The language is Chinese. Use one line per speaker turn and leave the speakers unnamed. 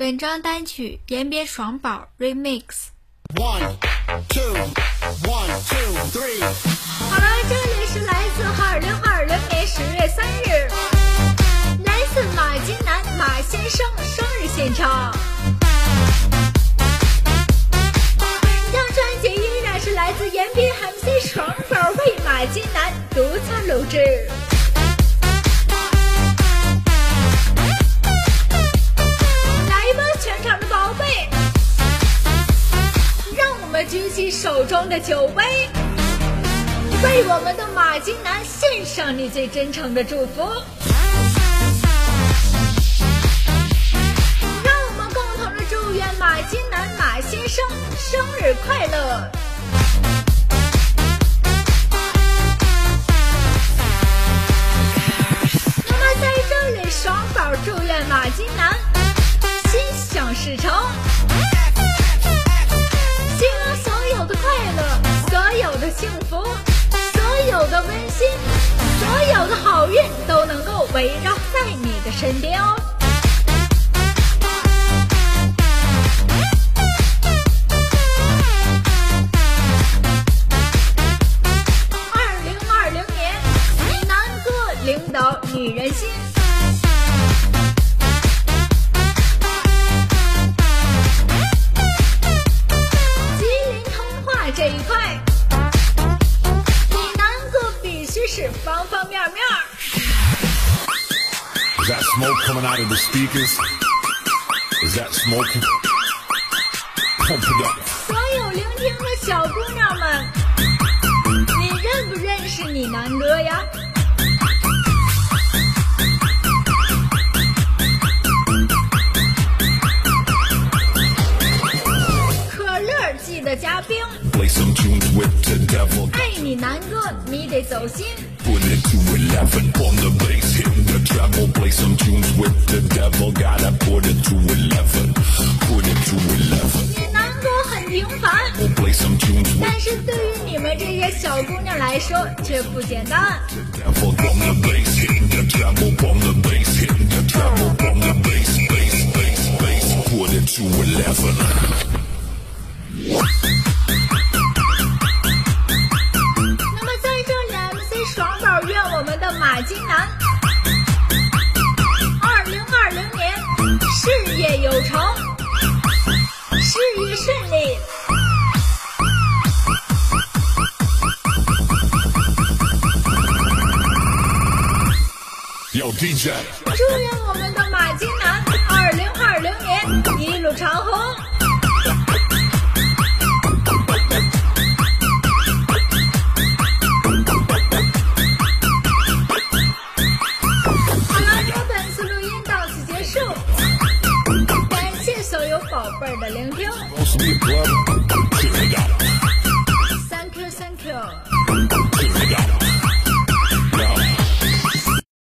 本张单曲延边爽宝 Remix。
One, two, one, two, three。
好了，这里是来自二零二零年十月三日，来自马金南马先生生日现场。手中的酒杯。为我们的马金南献上你最真诚的祝福，让我们共同的祝愿马金南马先生生日快乐。那么在这里，双宝祝愿马金南心想事成，围绕在你的身边哦。二零二零年，南哥领导女人心。吉林通话这一块。是方方面
smoke coming out of the speakers? Is that smoke? Pump it up.
所有聆听的小姑娘们，你认不认识你南哥呀？可乐记得加冰。爱你南哥，你得走心。
Put it to 11 on the bass, hit the treble. Play some tunes with the devil. Gotta put it to 11. Put it to 11.
你南哥很平凡，
We'll play some tunes with
但是对于你们这些小姑娘来说却不简单。 金南，二零二零年事业有成，事业顺利。
Yo, DJ.
祝愿我们的马金南二零感谢所有宝贝儿的聆听。